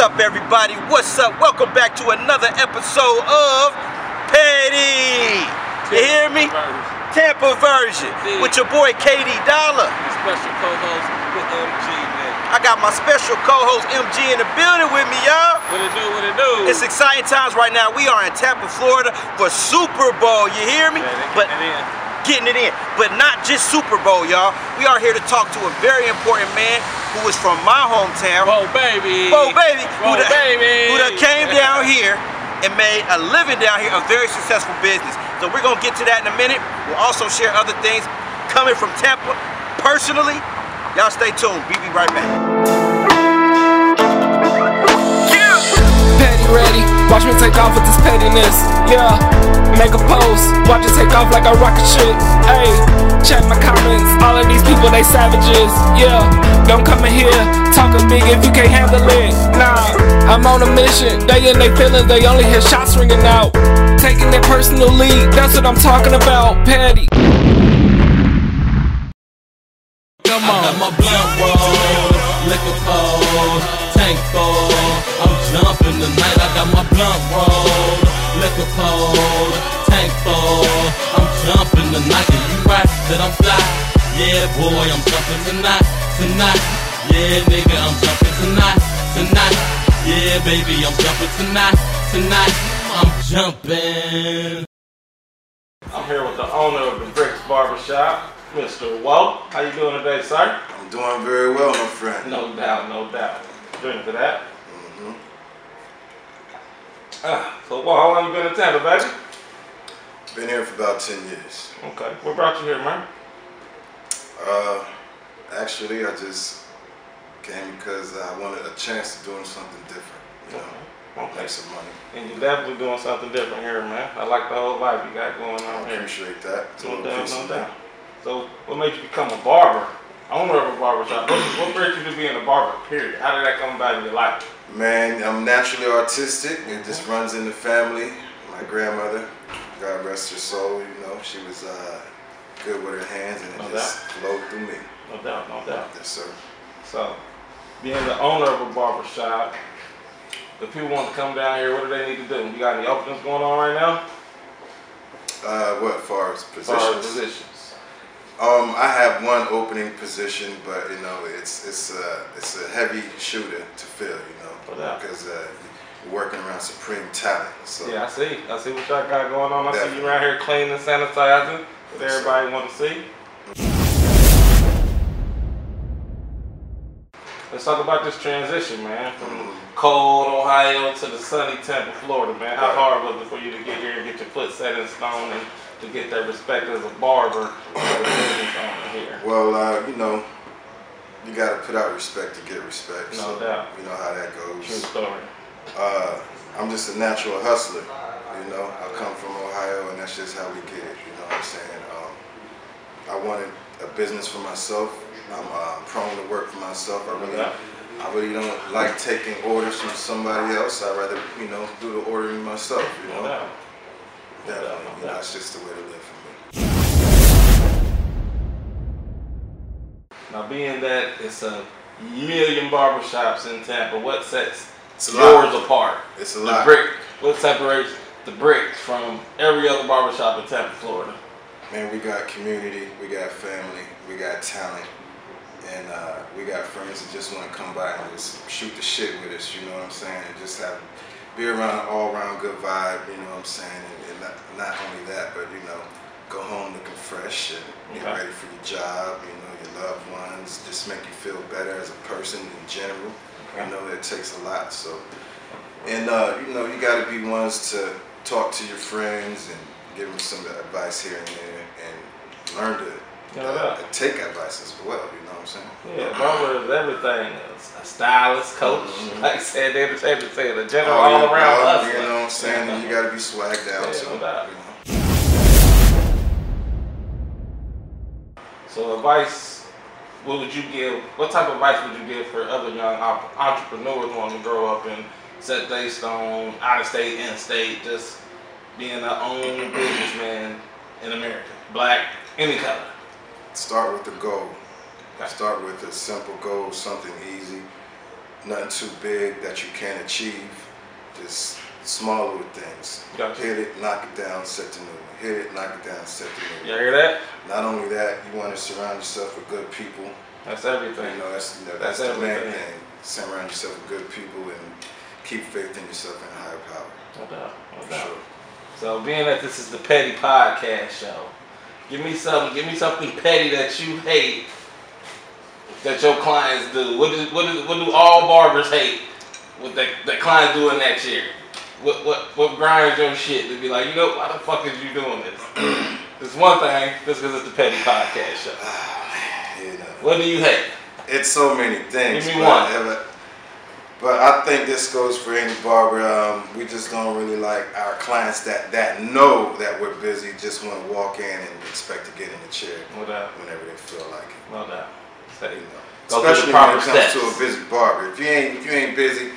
up, everybody? What's up? Welcome back to another episode of Petty. You hear me? Tampa version with your boy KD Dollar. Special co-host with MG, man. I got my special co-host MG in the building with me, y'all. What it do, what it do? It's exciting times right now. We are in Tampa, Florida for Super Bowl. You hear me? Yeah, But getting it in. getting it in. But not just Super Bowl, y'all. We are here to talk to a very important man who is from my hometown. Whoa, baby. Bo Baby, who Whoa, done, baby. who done came down here and made a living down here, a very successful business. So we're gonna get to that in a minute. We'll also share other things coming from Tampa personally. Y'all stay tuned. We'll be right back. Watch me take off with this pettiness. Yeah, make a post, watch it take off like a rocket ship. Hey, check my comments, all of these people they savages. Yeah, don't come in here talking big if you can't handle it. Nah, I'm on a mission. They in they feelings, they only hear shots ringing out. Taking their personal lead, that's what I'm talking about. Petty. Come on. roll, liquor cold, tank full. I'm jumping tonight. I got my blunt roll, liquor cold, tank full. I'm jumping tonight. And you right that I'm fly? Yeah, boy, I'm jumping tonight, tonight. Yeah, nigga, I'm jumping tonight, tonight. Yeah, baby, I'm jumping tonight, tonight. I'm jumping. I'm here with the owner of the Bricks Barbershop, Mr. Walt. How you doing today, sir? I'm doing very well, my friend. No doubt, no doubt. Drink to that. Mm-hmm. Ah, so, well, how long you been in Tampa, baby? Been here for about 10 years. Okay. What brought you here, man? Uh, actually, I just came because I wanted a chance to doing something different. You know, Okay. make some money. And you're definitely doing something different here, man. I like the whole vibe you got going I on here. appreciate that. It's a No doubt, no doubt. So, what made you become a barber? Owner of a barbershop. What, what brought you to being a barber, period? How did that come about in your life? Man, I'm naturally artistic. It just runs in the family. My grandmother, God rest her soul, you know, she was uh, good with her hands and it No just flowed through me. No doubt, no doubt. Yes, sir. So, being the owner of a barbershop, if people want to come down here, what do they need to do? You got any openings going on right now? Uh, what, far as As far as positions? Um, I have one opening position, but you know, it's it's a it's a heavy shooter to fill, you know, because uh, you're working around supreme talent. So Yeah, I see. I see what y'all got going on. I see you Definitely. around here cleaning, and sanitizing. What everybody want to see. Let's talk about this transition, man, from cold Ohio to the sunny Tampa, Florida, man. How Right. hard was it for you to get here and get your foot set in stone and to get that respect as a barber as a business owner here? well, uh, you know, you got to put out respect to get respect. No so doubt. You know how that goes. True story. Uh, I'm just a natural hustler. You know, I come from Ohio, and that's just how we get it. You know what I'm saying? Um, I wanted a business for myself. I'm uh, prone to work for myself. I really, Yeah. I really don't like taking orders from somebody else. I'd rather, you know, do the ordering myself. You know, doubt. Definitely. You know, that's just the way to live for me. Now, being that it's a million barbershops in Tampa, what sets It's yours lot. apart? It's a the lot. brick. What separates the bricks from every other barbershop in Tampa, Florida? Man, we got community, we got family, we got talent, and uh, we got friends that just want to come by and just shoot the shit with us. You know what I'm saying? And just have be around an all-around good vibe. You know what I'm saying? And not, not only that, but you know, go home looking fresh and get Okay. ready for your job. You know, your loved ones, just make you feel better as a person in general. Okay. You know, it takes a lot. So, and uh, you know, you got to be ones to talk to your friends and give them some advice here and there, and learn to Yeah, uh, yeah. take advice as well. You know what I'm saying? Yeah, barber is everything. A stylist, coach, Mhm. like I said, they just say the general Oh, all yeah, around hustler. You know what I'm saying? And you got to be swagged out Yeah, too. no you know? So advice, what would you give? What type of advice would you give for other young entrepreneurs wanting to grow up and set their stone out of state, in state, just being their own businessman in America, black, any color? Start with the goal. Okay. Start with a simple goal, something easy. nothing too big that you can't achieve. Just small little things. Gotcha. Hit it, knock it down, set the new one. Hit it, knock it down, set the new one. You hear that? Not only that, you want to surround yourself with good people. That's You everything. know, that's you know, That's that's, the main thing. Surround yourself with good people and keep faith in yourself and higher power. No doubt. No doubt. sure. So being that this is the petty podcast show, give me something. Give me something petty that you hate that your clients do. What do what do, what do all barbers hate? What that that clients do in that chair? What what what grinds your shit to be like? You know why the fuck is you doing this? it's one thing just because it's the petty podcast show. Ah, you know. What do you hate? It's so many things. Give me one. But I think this goes for any barber. Um, we just don't really like our clients that, that know that we're busy, just want to walk in and expect to get in the chair No doubt. whenever they feel like it. No doubt. Say, You know. Go through the Especially when it comes steps. to a busy barber. If you ain't if you ain't busy,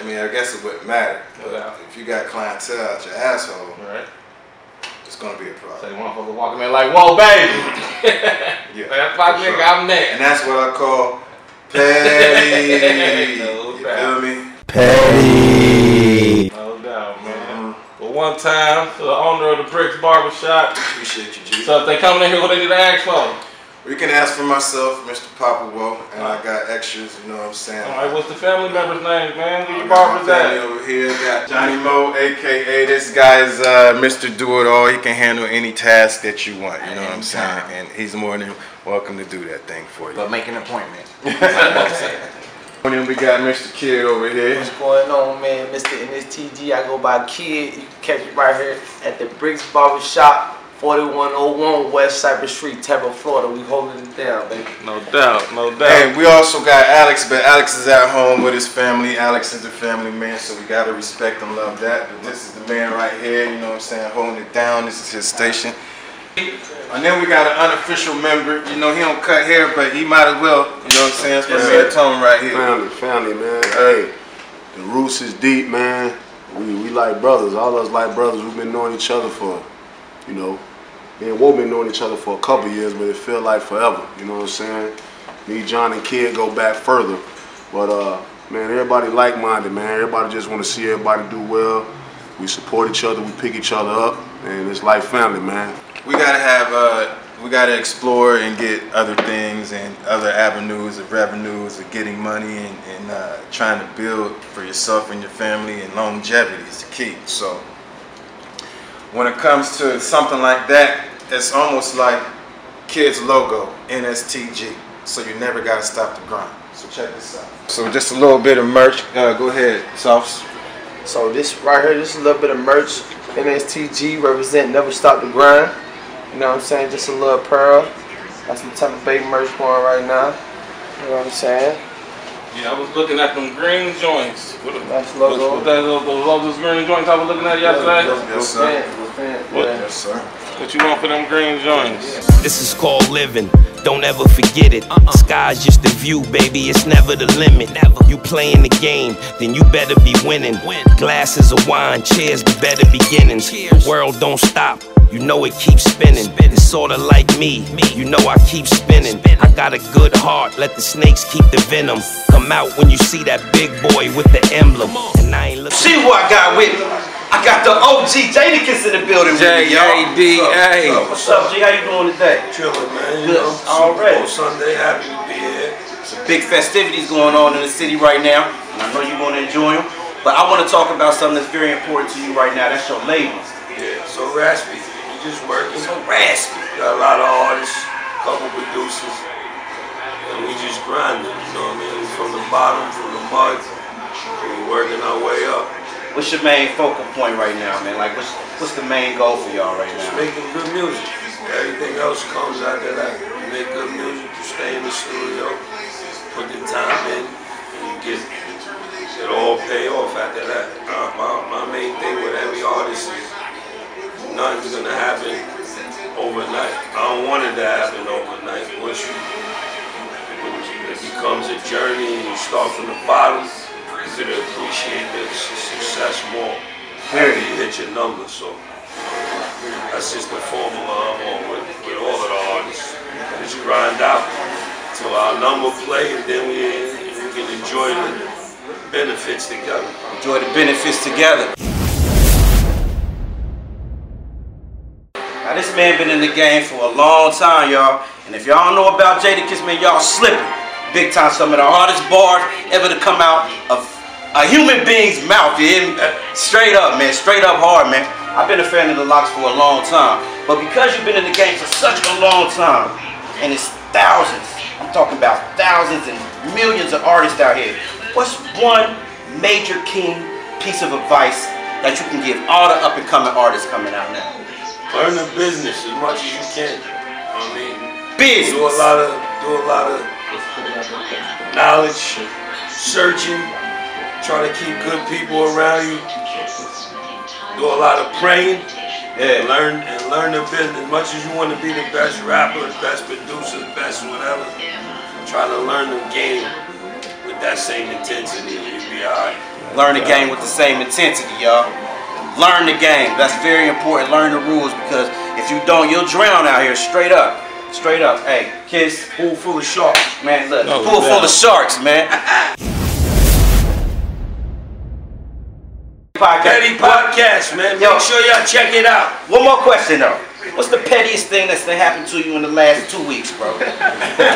I mean I guess it wouldn't matter. No doubt. if you got clientele out your asshole, Right. it's gonna be a problem. Say problem. motherfucker walking in like, whoa, baby. Yeah, That's my nigga. sure. I'm next. And that's what I call petty. No you feel me? No doubt, man. But one time, for the owner of the Bricks Barbershop, Appreciate you, G. so if they coming in here, what they need to ask for? You can ask for myself, Mr. Papa Woe, and I got extras, you know what I'm saying? All right, what's the family members' names, man? Where your barbers my at? over here. Got Johnny Mo, aka this guy's uh, Mr. Do It All. He can handle any task that you want. You know what I'm saying? And he's more than welcome to do that thing for you. But make an appointment. And then we got Mr. Kid over here. What's going on, man? Mr. NSTG. I go by Kid. You can catch me right here at the Bricks Barbershop, 4101 West Cypress Street, Tampa, Florida. We holding it down, baby. No doubt, no doubt. And we also got Alex, but Alex is at home with his family. Alex is a family man, so we gotta respect and love that. But this is the man right here, you know what I'm saying, holding it down. This is his station. And then we got an unofficial member. You know, he don't cut hair, but he might as well. You know what I'm saying? It's my man Tone right here. Family, family, man. Hey, the roots is deep, man. We, we like brothers. All us like brothers. We've been knowing each other for, you know, me and Wo been knowing each other for a couple years, but it feel like forever. You know what I'm saying? Me, John, and Kid go back further. But uh, man, everybody like-minded, man. Everybody just want to see everybody do well. We support each other. We pick each other up, and it's like family, man. We gotta have, uh, we gotta explore and get other things and other avenues of revenues of getting money and, and uh, trying to build for yourself and your family and longevity is the key. So when it comes to something like that, it's almost like kids logo, NSTG. So you never gotta stop the grind. So check this out. So just a little bit of merch. Uh, go ahead, Sauce. So this right here, this is a little bit of merch. NSTG represent Never Stop the Grind. You know what I'm saying? Just a little pearl. Got some type of big merch going right now. You know what I'm saying? Yeah, I was looking at them green joints. What, Nice what, logo. what that, those, those green joints I was looking at yesterday? Yes, sir. What? Yes, sir. What you want for them green joints? This is called living. Don't ever forget it. Uh-uh. Sky's just the view, baby. It's never the limit. Never. You playing the game, then you better be winning. Glasses of wine, cheers to better beginnings. The world don't stop. You know it keeps spinning. It's sorta like me. You know I keep spinning. I got a good heart. Let the snakes keep the venom. Come out when you see that big boy with the emblem. And I ain't looking. See who I got with me. I got the OG Jadakiss in the building with me, y'all. J-A-D-A. What's up, G? How you doing today? Chilling, man. Good. You know, All Super. Bowl Sunday, happy to be here. Big festivities going on in the city right now. And I know you want to enjoy them. But I want to talk about something that's very important to you right now. That's your labels. Yeah, so raspy. Just working. So raspy. Got a lot of artists, couple producers, and we just grinding. You know what I mean? From the bottom, from the mud, we working our way up. What's your main focal point right now, man? Like, what's what's the main goal for y'all right Just now? making good music. Everything else comes after that. Start from the bottom, you're gonna appreciate the success more after you hit your number. So that's just the formula I'm on with, with all of the artists. Just grind out till our number play and then we, we can enjoy the benefits together. Enjoy the benefits together. Now this man been in the game for a long time, y'all. And if y'all don't know about Jadakiss, man, y'all slipping. Big time, some of the hardest bars ever to come out of a human being's mouth. You? Uh, Straight up, man. Straight up hard, man. I've been a fan of the LOX for a long time. But because you've been in the game for such a long time, and it's thousands, I'm talking about thousands and millions of artists out here, what's one major king piece of advice that you can give all the up and coming artists coming out now? Learn the business as much as you can. I mean, Business. do a lot of do a lot of knowledge, searching, try to keep good people around you. Do a lot of praying. Yeah. Learn and learn the business. As much as you want to be the best rapper, the best producer, the best whatever, try to learn the game with that same intensity you'll be alright. Learn the game with the same intensity, y'all. Learn the game. That's very important. Learn the rules because if you don't, you'll drown out here. Straight up. Straight up. Hey, kiss. Pool full of sharks. Man, look. No pool full of sharks, man. Petty podcast, man. Yo, Make sure y'all check it out. One more question though. What's the pettiest thing that's been happened to you in the last two weeks, bro? The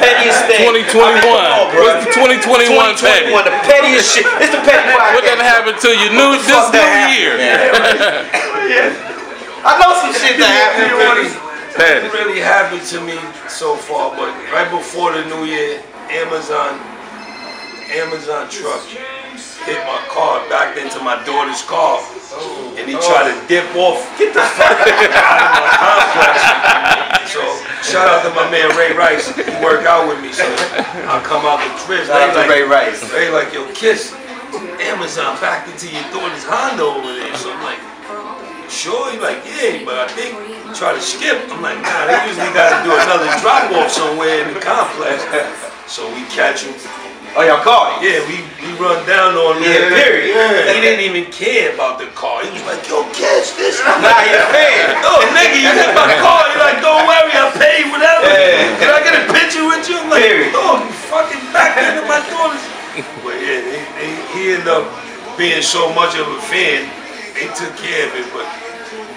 pettiest thing. 2021. I mean, on, bro. What's the 2021 petty? 2021, the pettiest shit. It's the petty podcast. What done happened to you new this new happened, year? man? I know some shit that happened. Petty. really happened to me so far, but right before the new year, Amazon, Amazon truck hit my car, backed into my daughter's car, and he oh. tried to dip off. Get the fuck out of my complex. So shout out to my man Ray Rice. He work out with me, so I come out with Chris. Shout out to like, Ray Rice. Ray like, yo, kiss. Amazon backed into your daughter's Honda over there. So I'm like, sure? He like, yeah, but I think tried to skip. I'm like, nah, they usually gotta do another drop off somewhere in the complex. So we catch him. Oh, y'all caught him. Yeah, we, we run down on him. Yeah, period. Yeah, he didn't even care about the car. He was like, yo, catch this. Nah, a fan. Oh, nigga, you hit my car. You're like, don't worry, I paid whatever. Yeah. Can I get a picture with you? I'm like, Period. oh, you fucking back into my daughter's. But yeah, they, they, he ended up being so much of a fan, they took care of it. But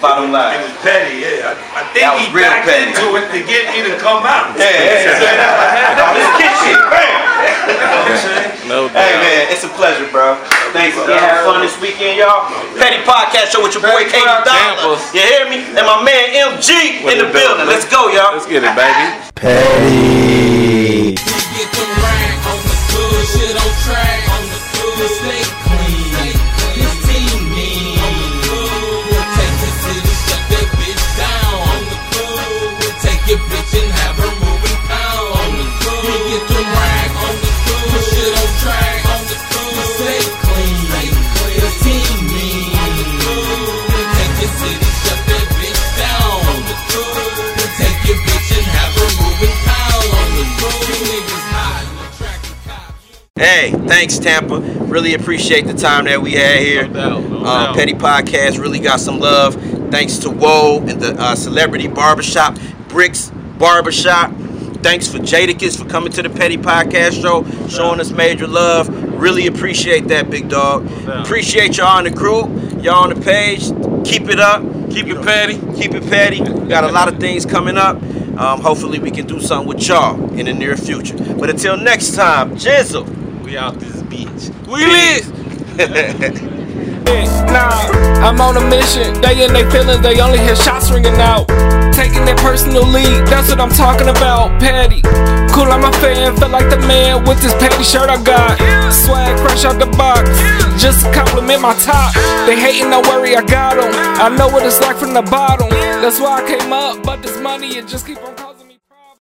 Bottom line. it was petty, yeah. I, I think That was he real backed petty. into it to get me to come out. Yeah, yeah, yeah. This kid shit. Bam. You know what I'm saying? No Hey man, it's a pleasure, bro. Thanks again. Have fun this weekend, y'all. Petty Podcast Show with your boy Katie Dollar. You hear me? And my man MG With in the the building. building. Let's go, y'all. Let's get it, baby. Petty. Get the rag on the good shit on track. On the good, stay thanks Tampa. Really appreciate the time that we had here. No doubt, no um, doubt. Petty Podcast really got some love. Thanks to Woe and the uh, Celebrity Barbershop, Bricks Barbershop. Thanks for Jadakiss for coming to the Petty Podcast Show, showing us major love. Really appreciate that, big dog. Appreciate y'all on the crew, y'all on the page. Keep it up. Keep it petty. Keep it petty. Got a lot of things coming up. Um, hopefully, we can do something with y'all in the near future. But until next time, Jizzle. We out this bitch. We lit. Nah, I'm on a mission. They in their feelings, they only hear shots ringing out. Taking their personal lead, that's what I'm talking about. Petty. Cool, I'm a fan, feel like the man with this patty shirt I got. Swag fresh out the box, just to compliment my top. They hating, don't worry, I got 'em. I know what it's like from the bottom. That's why I came up, but this money, it just keep on calling.